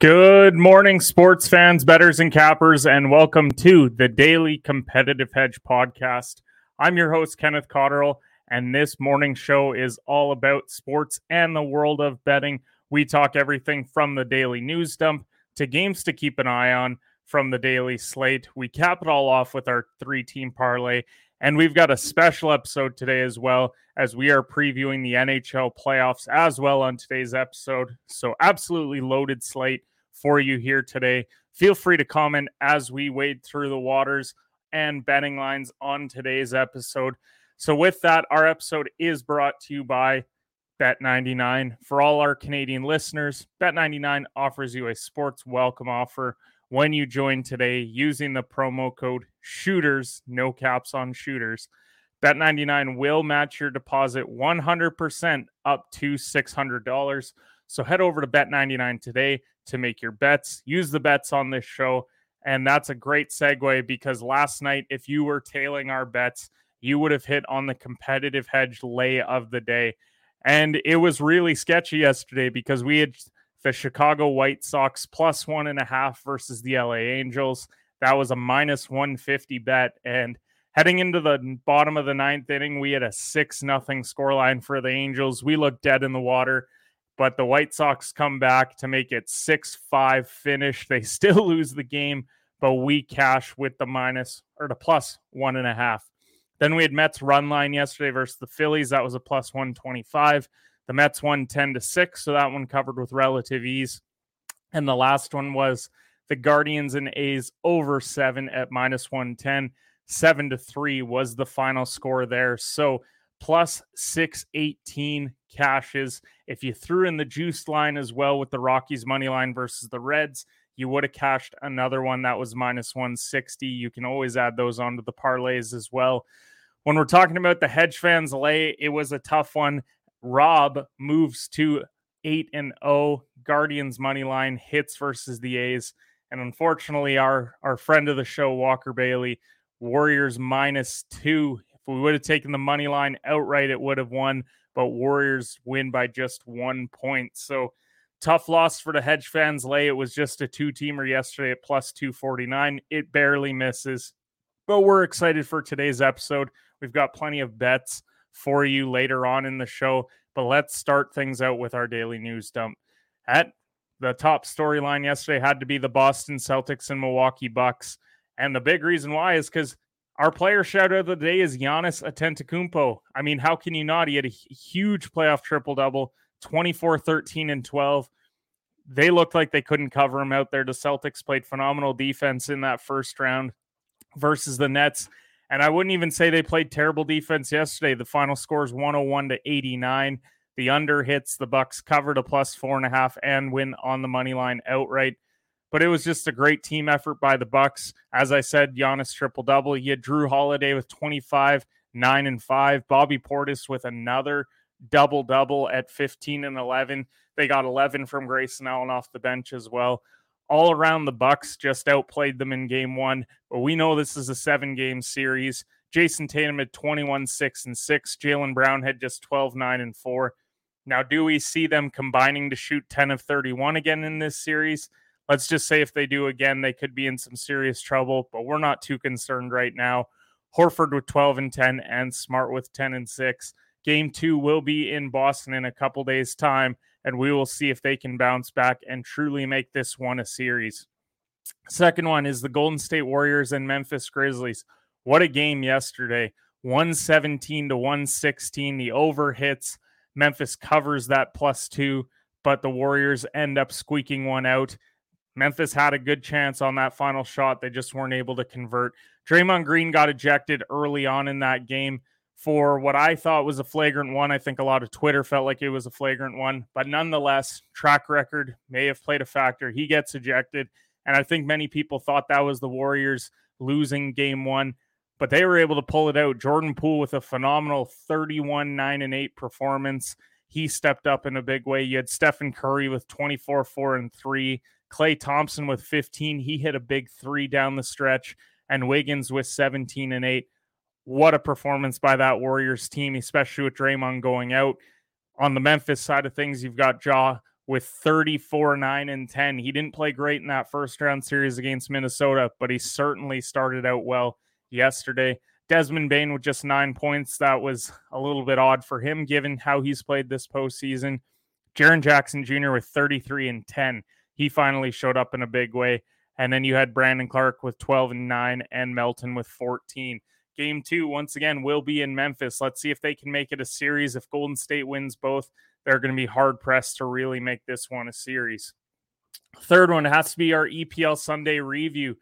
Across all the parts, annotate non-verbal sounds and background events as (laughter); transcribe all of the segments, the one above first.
Good morning, sports fans, bettors, and cappers, and welcome to the Daily Competitive Hedge podcast. I'm your host, Kenneth Cotterill, and this morning show is all about sports and the world of betting. We talk everything from the daily news dump to games to keep an eye on from the daily slate. We cap it all off with our three team parlay, and we've got a special episode today as well as we are previewing the NHL playoffs as well on today's episode. So, absolutely loaded slate for you here today. Feel free to comment as we wade through the waters and betting lines on today's episode. So, with that, our episode is brought to you by Bet99. For all our Canadian listeners, Bet99 offers you a sports welcome offer when you join today using the promo code shooters no caps on shooters bet99 will match your deposit 100% up to $600 so head over to bet99 today to make your bets. Use the bets on this show. And that's a great segue because last night, if you were tailing our bets, you would have hit on the competitive hedge lay of the day. And it was really sketchy yesterday because we had the Chicago White Sox plus one and a half versus the LA Angels. That was a minus 150 bet. And heading into the bottom of the ninth inning, we had a six nothing scoreline for the Angels. We looked dead in the water but the White Sox come back to make it 6 5 finish. They (laughs) still lose the game, but we cash with the minus or the plus one and a half. Then we had Mets run line yesterday versus the Phillies. That was a plus 125. The Mets won 10 to 6, so that one covered with relative ease. And the last one was the Guardians and A's over seven at minus 110. Seven to three was the final score there. So plus 618 cashes. If you threw in the juice line as well with the Rockies money line versus the Reds, you would have cashed another one that was minus 160. You can always add those onto the parlays as well. When we're talking about the hedge fans lay, it was a tough one. Rob moves to 8 and 0. Guardians money line hits versus the A's. And unfortunately, our, our friend of the show, Walker Bailey, Warriors minus two we would have taken the money line outright, it would have won, but Warriors win by just one point. So tough loss for the hedge fans. Lay it was just a two teamer yesterday at plus 249. It barely misses, but we're excited for today's episode. We've got plenty of bets for you later on in the show, but let's start things out with our daily news dump. At the top storyline yesterday had to be the Boston Celtics and Milwaukee Bucks. And the big reason why is because our player shout out of the day is Giannis Antetokounmpo. I mean, how can you not? He had a huge playoff triple double, 24, 13, and 12. They looked like they couldn't cover him out there. The Celtics played phenomenal defense in that first round versus the Nets. And I wouldn't even say they played terrible defense yesterday. The final score is 101 to 89. The under hits, the Bucks covered a plus four and a half and win on the money line outright but it was just a great team effort by the Bucks. As I said, Giannis triple double. He had Jrue Holiday with 25, 9 and 5. Bobby Portis with another double double at 15 and 11. They got 11 from Grayson Allen off the bench as well. All around the Bucks just outplayed them in game 1, but we know this is a 7-game series. Jayson Tatum had 21 6 and 6. Jaylen Brown had just 12 9 and 4. Now, do we see them combining to shoot 10 of 31 again in this series? Let's just say if they do again, they could be in some serious trouble, but we're not too concerned right now. Horford with 12 and 10 and Smart with 10 and 6. Game two will be in Boston in a couple days' time, and we will see if they can bounce back and truly make this one a series. Second one is the Golden State Warriors and Memphis Grizzlies. What a game yesterday. 117 to 116. The over hits. Memphis covers that plus two, but the Warriors end up squeaking one out. Memphis had a good chance on that final shot. They just weren't able to convert. Draymond Green got ejected early on in that game for what I thought was a flagrant one. I think a lot of Twitter felt like it was a flagrant one, but nonetheless, track record may have played a factor. He gets ejected, and I think many people thought that was the Warriors losing game one, but they were able to pull it out. Jordan Poole with a phenomenal 31 9 and 8 performance. He stepped up in a big way. You had Stephen Curry with 24 4 and 3. Klay Thompson with 15. He hit a big three down the stretch, and Wiggins with 17 and 8. What a performance by that Warriors team, especially with Draymond going out. On the Memphis side of things, you've got Ja with 34, 9, and 10. He didn't play great in that first round series against Minnesota, but he certainly started out well yesterday. Desmond Bane with just nine points. That was a little bit odd for him given how he's played this postseason. Jaren Jackson Jr. with 33 and 10 he finally showed up in a big way. And then you had Brandon Clarke with 12 and 9 and Melton with 14. Game two, once again, will be in Memphis. Let's see if they can make it a series. If Golden State wins both, they're going to be hard pressed to really make this one a series. Third one has to be our EPL Sunday review.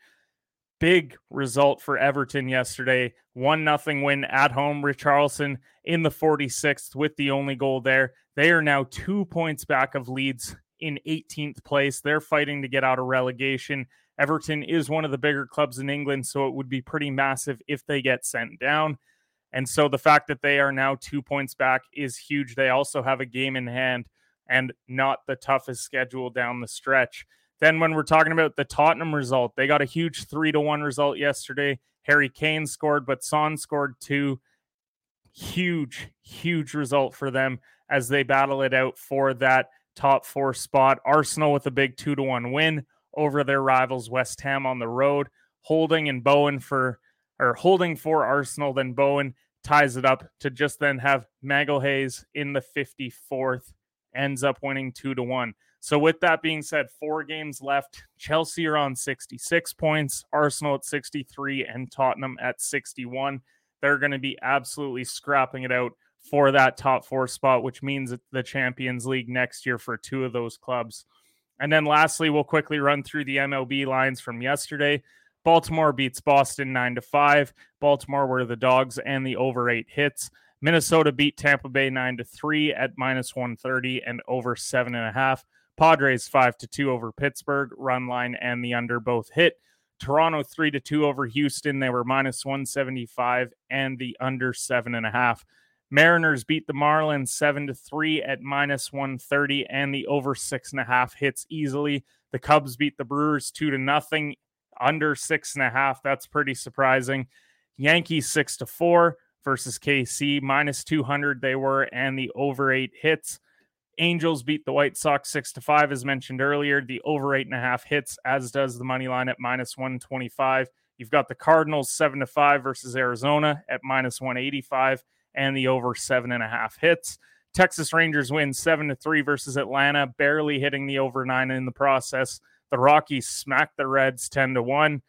Big result for Everton yesterday. One nothing win at home. Richarlison in the 46th with the only goal there. They are now two points back of Leeds in 18th place. They're fighting to get out of relegation. Everton is one of the bigger clubs in England, so it would be pretty massive if they get sent down. And so the fact that they are now two points back is huge. They also have a game in hand and not the toughest schedule down the stretch. Then, when we're talking about the Tottenham result, they got a huge three to one result yesterday. Harry Kane scored, but Son scored two. Huge, huge result for them as they battle it out for that top four spot. Arsenal with a big two to one win over their rivals West Ham on the road. Holding and Bowen for or holding for Arsenal, then Bowen ties it up to just then have Magalhaes in the 54th, ends up winning two to one. So, with that being said, four games left. Chelsea are on 66 points, Arsenal at 63, and Tottenham at 61. They're going to be absolutely scrapping it out for that top four spot, which means the Champions League next year for two of those clubs. And then lastly, we'll quickly run through the MLB lines from yesterday. Baltimore beats Boston 9 to 5. Baltimore were the dogs and the over 8 hits. Minnesota beat Tampa Bay 9 to 3 at minus 130 and over 7.5. Padres 5 to 2 over Pittsburgh. Run line and the under both hit. Toronto 3 to 2 over Houston. They were minus 175 and the under 7.5. Mariners beat the Marlins seven to three at minus one thirty, and the over six and a half hits easily. The Cubs beat the Brewers two to nothing, under six and a half. That's pretty surprising. Yankees six to four versus KC minus two hundred. They were, and the over eight hits. Angels beat the White Sox six to five, as mentioned earlier. The over eight and a half hits, as does the money line at minus one twenty five. You've got the Cardinals seven to five versus Arizona at minus one eighty five and the over seven and a half hits. Texas Rangers win seven to three versus Atlanta, barely hitting the over nine in the process. The Rockies smack the Reds 10 to 1,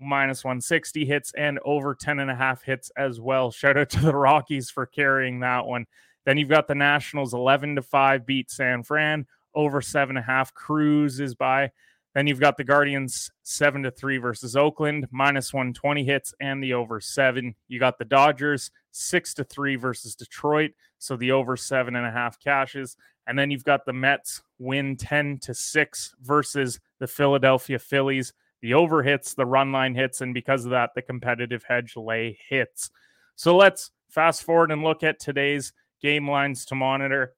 minus 160 hits and over 10 and a half hits as well. Shout out to the Rockies for carrying that one. Then you've got the Nationals 11 to 5 beat San Fran, over seven and a half cruises by. Then you've got the Guardians seven to three versus Oakland, minus 120 hits and the over seven. You got the Dodgers six to three versus Detroit, so the over seven and a half cashes. And then you've got the Mets win 10 to six versus the Philadelphia Phillies. The over hits, the run line hits, and because of that, the competitive hedge lay hits. So let's fast forward and look at today's game lines to monitor.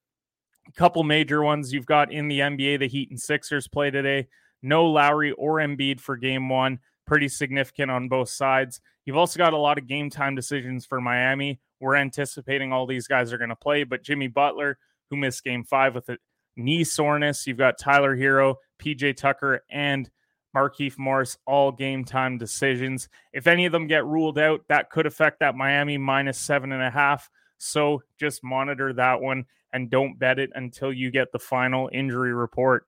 A couple major ones you've got in the NBA. The Heat and Sixers play today. No Lowry or Embiid for game one. Pretty significant on both sides. You've also got a lot of game time decisions for Miami. We're anticipating all these guys are going to play, but Jimmy Butler, who missed game five with a knee soreness, you've got Tyler Herro, PJ Tucker, and Markieff Morris, all game time decisions. If any of them get ruled out, that could affect that Miami minus seven and a half. So just monitor that one and don't bet it until you get the final injury report.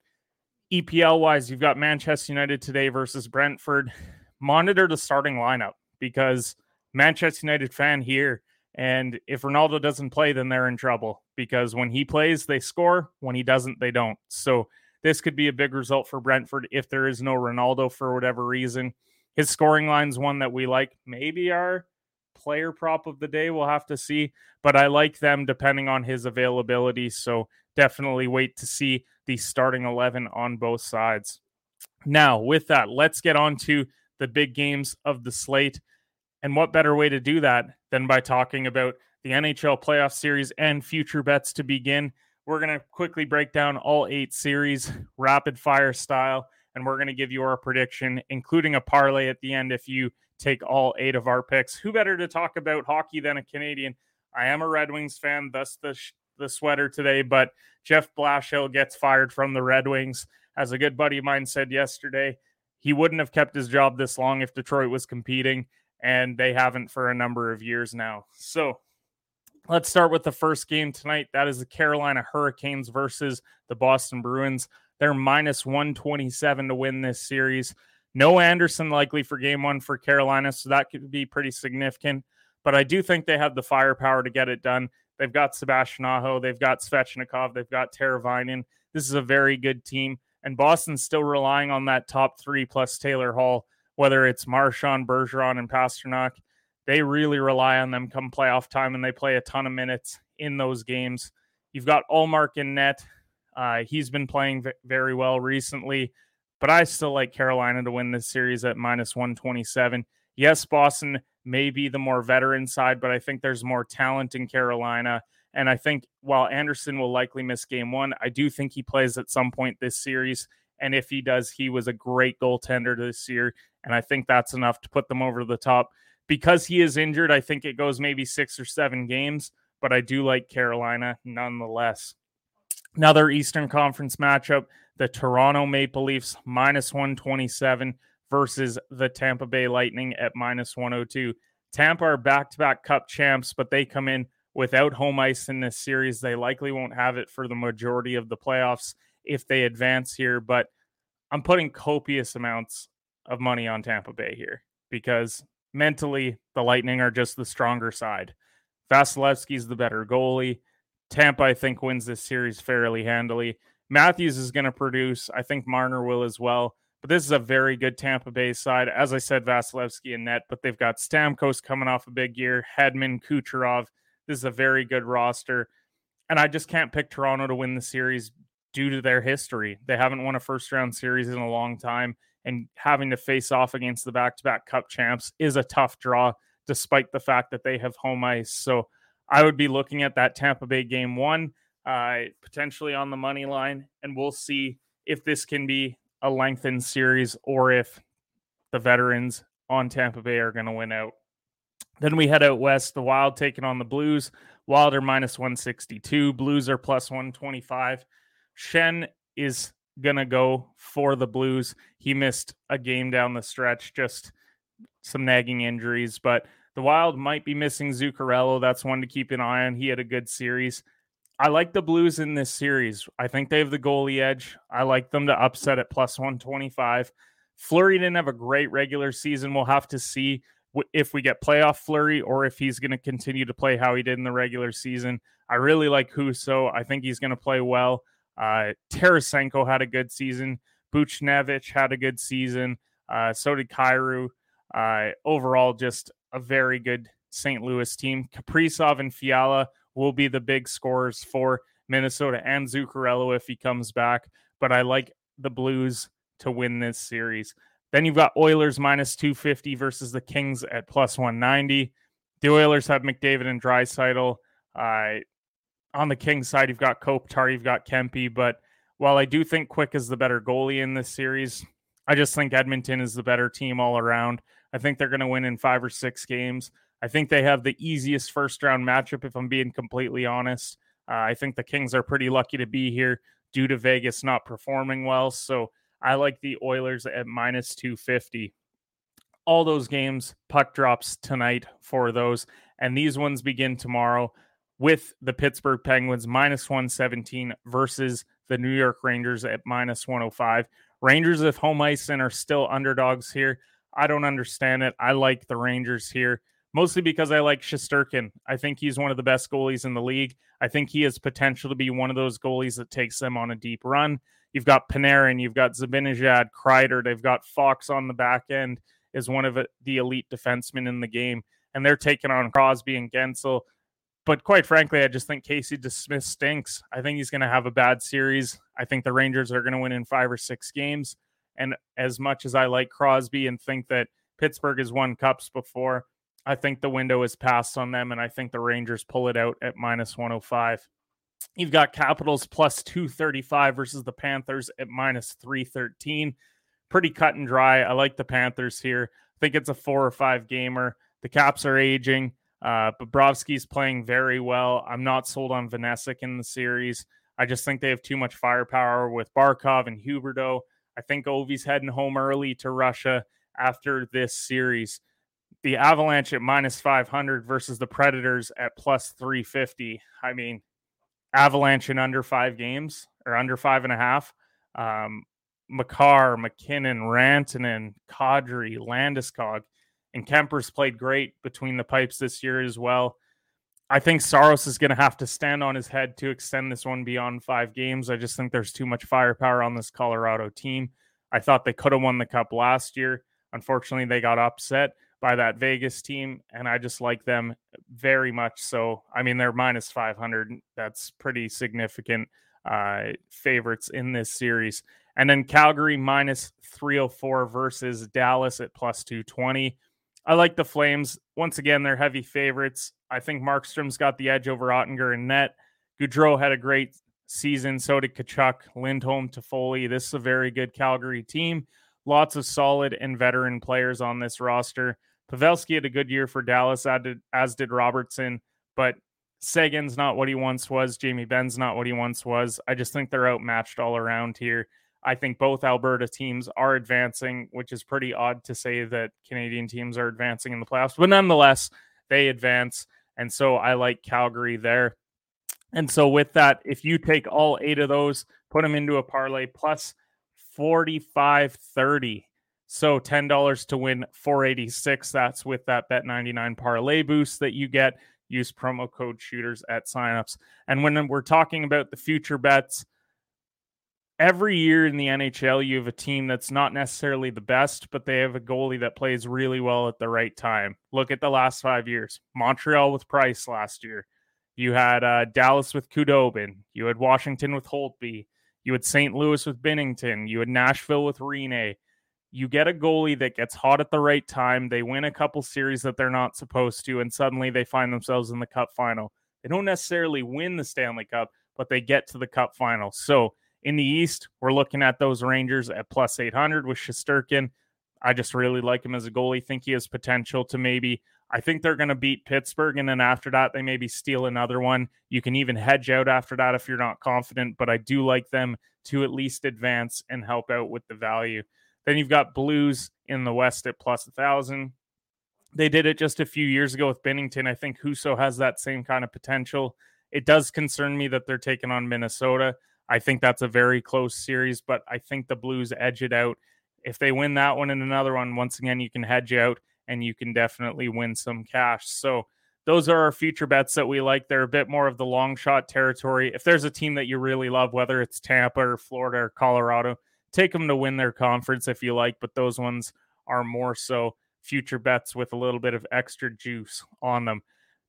EPL wise, you've got Manchester United today versus Brentford. Monitor the starting lineup because Manchester United fan here. And if Ronaldo doesn't play, then they're in trouble because when he plays, they score. When he doesn't, they don't. So this could be a big result for Brentford if there is no Ronaldo for whatever reason. His scoring line's one that we like. Maybe our player prop of the day. We'll have to see, but I like them depending on his availability. So definitely wait to see the starting 11 on both sides. Now, with that, let's get on to the big games of the slate. And what better way to do that than by talking about the NHL playoff series and future bets to begin? We're going to quickly break down all eight series, rapid fire style, and we're going to give you our prediction, including a parlay at the end if you take all eight of our picks. Who better to talk about hockey than a Canadian? I am a Red Wings fan, thus the the sweater today, but Jeff Blashill gets fired from the Red Wings. As a good buddy of mine said yesterday, he wouldn't have kept his job this long if Detroit was competing, and they haven't for a number of years now. So let's start with the first game tonight. That is the Carolina Hurricanes versus the Boston Bruins. They're minus 127 to win this series. No Andersen likely for game one for Carolina, so that could be pretty significant. But I do think they have the firepower to get it done. They've got Sebastian Aho, they've got Svechnikov, they've got Teravainen. This is a very good team. And Boston's still relying on that top three plus Taylor Hall, whether it's Marchand, Bergeron, and Pastrnak, They really rely on them come playoff time, and they play a ton of minutes in those games. You've got Ullmark in net. Uh, he's been playing v- very well recently, but I still like Carolina to win this series at minus 127. Yes, Boston may be the more veteran side, but I think there's more talent in Carolina. And I think while Andersen will likely miss game one, I do think he plays at some point this series. And if he does, he was a great goaltender this year. And I think that's enough to put them over the top. Because he is injured, I think it goes maybe six or seven games, but I do like Carolina nonetheless. Another Eastern Conference matchup the Toronto Maple Leafs minus 127 versus the Tampa Bay Lightning at minus 102. Tampa are back to back cup champs, but they come in without home ice in this series. They likely won't have it for the majority of the playoffs if they advance here, but I'm putting copious amounts of money on Tampa Bay here because mentally the Lightning are just the stronger side. Vasilevskiy's the better goalie. Tampa, I think, wins this series fairly handily. Matthews is going to produce. I think Marner will as well. But this is a very good Tampa Bay side. As I said, Vasilevskiy and net, but they've got Stamkos coming off a big year, Hedman, Kucherov. This is a very good roster. And I just can't pick Toronto to win the series due to their history. They haven't won a first round series in a long time. And having to face off against the back to back cup champs is a tough draw, despite the fact that they have home ice. So I would be looking at that Tampa Bay game one, uh, potentially on the money line, and we'll see if this can be a lengthened series or if the veterans on Tampa Bay are going to win out. Then we head out west, the Wild taking on the Blues. Wild are minus 162, Blues are plus 125. Shen is going to go for the Blues. He missed a game down the stretch, just some nagging injuries, but the Wild might be missing Zuccarello. That's one to keep an eye on. He had a good series. I like the Blues in this series. I think they have the goalie edge. I like them to upset at plus 125. Fleury didn't have a great regular season. We'll have to see if we get playoff Fleury or if he's going to continue to play how he did in the regular season. I really like Husso. I think he's going to play well. Uh, Tarasenko had a good season. Buchnevich had a good season. Uh, so did Kyrou. Uh, overall, just a very good St. Louis team. Kaprizov and Fiala will be the big scores for Minnesota and Zuccarello if he comes back. But I like the Blues to win this series. Then you've got Oilers minus 250 versus the Kings at plus 190. The Oilers have McDavid and Draisaitl. Uh, on the Kings side, you've got Kopitar, you've got Kempe. But while I do think Quick is the better goalie in this series, I just think Edmonton is the better team all around. I think they're going to win in five or six games. I think they have the easiest first round matchup, if I'm being completely honest. Uh, I think the Kings are pretty lucky to be here due to Vegas not performing well. So I like the Oilers at minus 250. All those games, puck drops tonight for those. And these ones begin tomorrow with the Pittsburgh Penguins minus 117 versus the New York Rangers at minus 105. Rangers, if home ice and are still underdogs here, I don't understand it. I like the Rangers here mostly because I like Shesterkin. I think he's one of the best goalies in the league. I think he has potential to be one of those goalies that takes them on a deep run. You've got Panarin, you've got Zibanejad, Kreider, they've got Fox on the back end is one of uh, the elite defensemen in the game. and they're taking on Crosby and Guentzel. But quite frankly, I just think Casey DeSmith stinks. I think he's going to have a bad series. I think the Rangers are going to win in five or six games. And as much as I like Crosby and think that Pittsburgh has won cups before, I think the window is passed on them. And I think the Rangers pull it out at minus 105. You've got Capitals plus 235 versus the Panthers at minus 313. Pretty cut and dry. I like the Panthers here. I think it's a four or five gamer. The Caps are aging. Uh, Bobrovsky's playing very well. I'm not sold on Vanecek in the series. I just think they have too much firepower with Barkov and Huberdeau. I think Ovi's heading home early to Russia after this series. The Avalanche at minus 500 versus the Predators at plus 350. I mean, Avalanche in under five games or under five and a half. Um, Makar, MacKinnon, Rantanen, Kadri, Landeskog, and Kuemper's played great between the pipes this year as well. I think Saros is going to have to stand on his head to extend this one beyond five games. I just think there's too much firepower on this Colorado team. I thought they could have won the cup last year. Unfortunately, they got upset by that Vegas team, and I just like them very much. So, I mean, they're minus 500. That's pretty significant uh, favorites in this series. And then Calgary minus 304 versus Dallas at plus 220. I like the Flames. Once again, they're heavy favorites. I think Markstrom's got the edge over Oettinger and net. Gaudreau had a great season. So did Tkachuk, Lindholm, Toffoli. This is a very good Calgary team. Lots of solid and veteran players on this roster. Pavelski had a good year for Dallas, as did, Robertson, but Seguin's not what he once was. Jamie Benn's not what he once was. I just think they're outmatched all around here. I think both Alberta teams are advancing, which is pretty odd to say that Canadian teams are advancing in the playoffs, but nonetheless, they advance. And so I like Calgary there. And so with that, if you take all eight of those, put them into a parlay plus 45 30 so $10 to win 486. That's with that Bet 99 parlay boost that you get. Use promo code shooters at signups. And when we're talking about the future bets, every year in the NHL, you have a team that's not necessarily the best, but they have a goalie that plays really well at the right time. Look at the last five years Montreal with Price last year. You had uh, Dallas with Khudobin. You had Washington with Holtby. You had St. Louis with Binnington. You had Nashville with Rinne you get a goalie that gets hot at the right time. They win a couple series that they're not supposed to, and suddenly they find themselves in the cup final. They don't necessarily win the Stanley Cup, but they get to the cup final. So in the East, we're looking at those Rangers at plus 800 with Shesterkin. I just really like him as a goalie. Think he has potential to maybe. I think they're going to beat Pittsburgh, and then after that, they maybe steal another one. You can even hedge out after that if you're not confident, but I do like them to at least advance and help out with the value. Then you've got Blues in the West at plus a thousand. They did it just a few years ago with Binnington. I think Husso has that same kind of potential. It does concern me that they're taking on Minnesota. I think that's a very close series, but I think the Blues edge it out. If they win that one and another one, once again, you can hedge out and you can definitely win some cash. So those are our future bets that we like. They're a bit more of the long shot territory. If there's a team that you really love, whether it's Tampa or Florida or Colorado, take them to win their conference if you like, but those ones are more so future bets with a little bit of extra juice on them.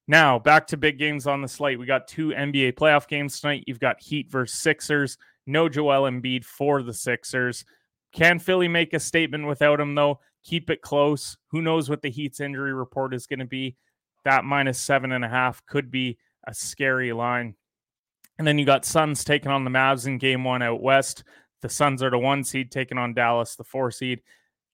Now, back to big games on the slate. We got two NBA playoff games tonight. You've got Heat versus Sixers. No Joel Embiid for the Sixers. Can Philly make a statement without him, though? Keep it close. Who knows what the Heat's injury report is going to be? That minus seven and a half could be a scary line. And then you got Suns taking on the Mavs in game one out west. The Suns are the one seed taking on Dallas, the four seed.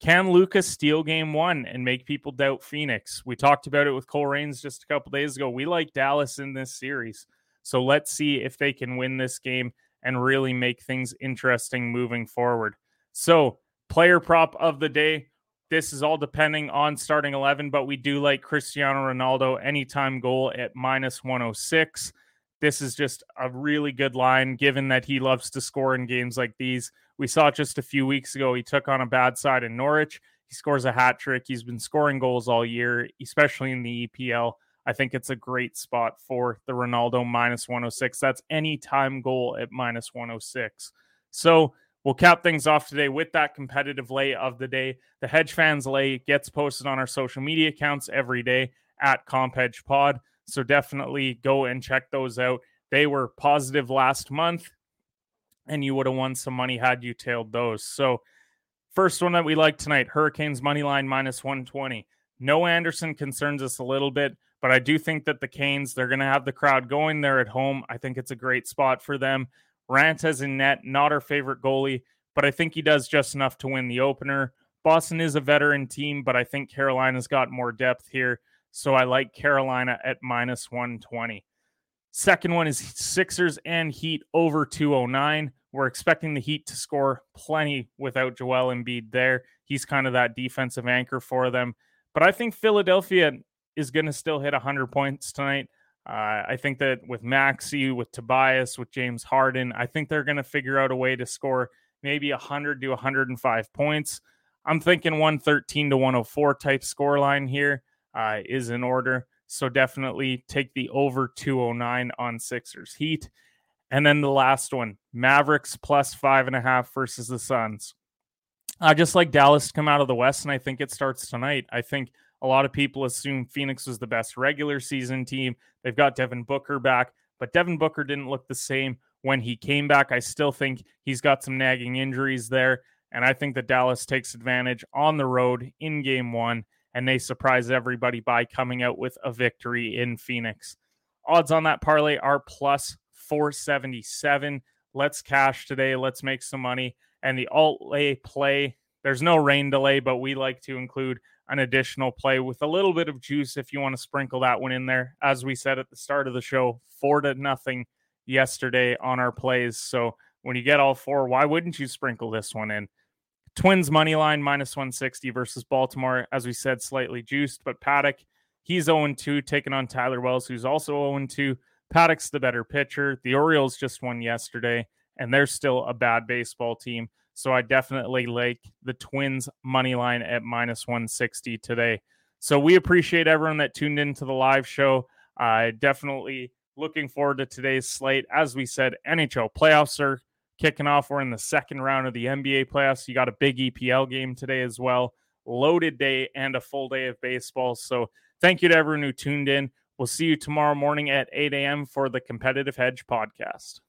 Can Lucas steal game one and make people doubt Phoenix? We talked about it with Cole Raines just a couple days ago. We like Dallas in this series. So let's see if they can win this game and really make things interesting moving forward. So, player prop of the day. This is all depending on starting 11, but we do like Cristiano Ronaldo anytime goal at minus 106 this is just a really good line given that he loves to score in games like these. We saw just a few weeks ago. He took on a bad side in Norwich. He scores a hat trick. He's been scoring goals all year, especially in the EPL. I think it's a great spot for the Ronaldo minus 106. That's any time goal at minus 106. So we'll cap things off today with that competitive lay of the day. The Hedge Fans lay gets posted on our social media accounts every day at CompEdge Pod. So definitely go and check those out. They were positive last month, and you would have won some money had you tailed those. So, first one that we like tonight Hurricanes money line minus 120. No Andersen concerns us a little bit, but I do think that the Canes, they're going to have the crowd going there at home. I think it's a great spot for them. Raanta in net, not our favorite goalie, but I think he does just enough to win the opener. Boston is a veteran team, but I think Carolina's got more depth here. So I like Carolina at minus 120. Second one is Sixers and Heat over 209. We're expecting the Heat to score plenty without Joel Embiid there. He's kind of that defensive anchor for them. But I think Philadelphia is going to still hit 100 points tonight. Uh, I think that with Maxey, with Tobias, with James Harden, I think they're going to figure out a way to score maybe 100 to 105 points. I'm thinking 113 to 104 type score line here uh, is in order. So definitely take the over 209 on Sixers Heat. And then the last one Mavericks plus five and a half versus the Suns. I just like Dallas to come out of the West, and I think it starts tonight. I think a lot of people assume Phoenix was the best regular season team. They've got Devin Booker back, but Devin Booker didn't look the same when he came back. I still think he's got some nagging injuries there. And I think that Dallas takes advantage on the road in game one, and they surprise everybody by coming out with a victory in Phoenix. Odds on that parlay are plus 477. Let's cash today. Let's make some money. And the alt lay play, there's no rain delay, but we like to include an additional play with a little bit of juice if you want to sprinkle that one in there. As we said at the start of the show, four to nothing yesterday on our plays. So when you get all four, why wouldn't you sprinkle this one in? Twins money line minus 160 versus Baltimore, as we said, slightly juiced, but Paddack, he's 0 2, taking on Tyler Wells, who's also 0 2. Paddack's the better pitcher. The Orioles just won yesterday, and they're still a bad baseball team. So I definitely like the Twins money line at minus 160 today. So we appreciate everyone that tuned into the live show. I uh, definitely looking forward to today's slate. As we said, NHL playoffs are kicking off. We're in the second round of the NBA playoffs. You got a big EPL game today as well. Loaded day and a full day of baseball. So thank you to everyone who tuned in. We'll see you tomorrow morning at 8 a.m. for the Competitive Hedge podcast.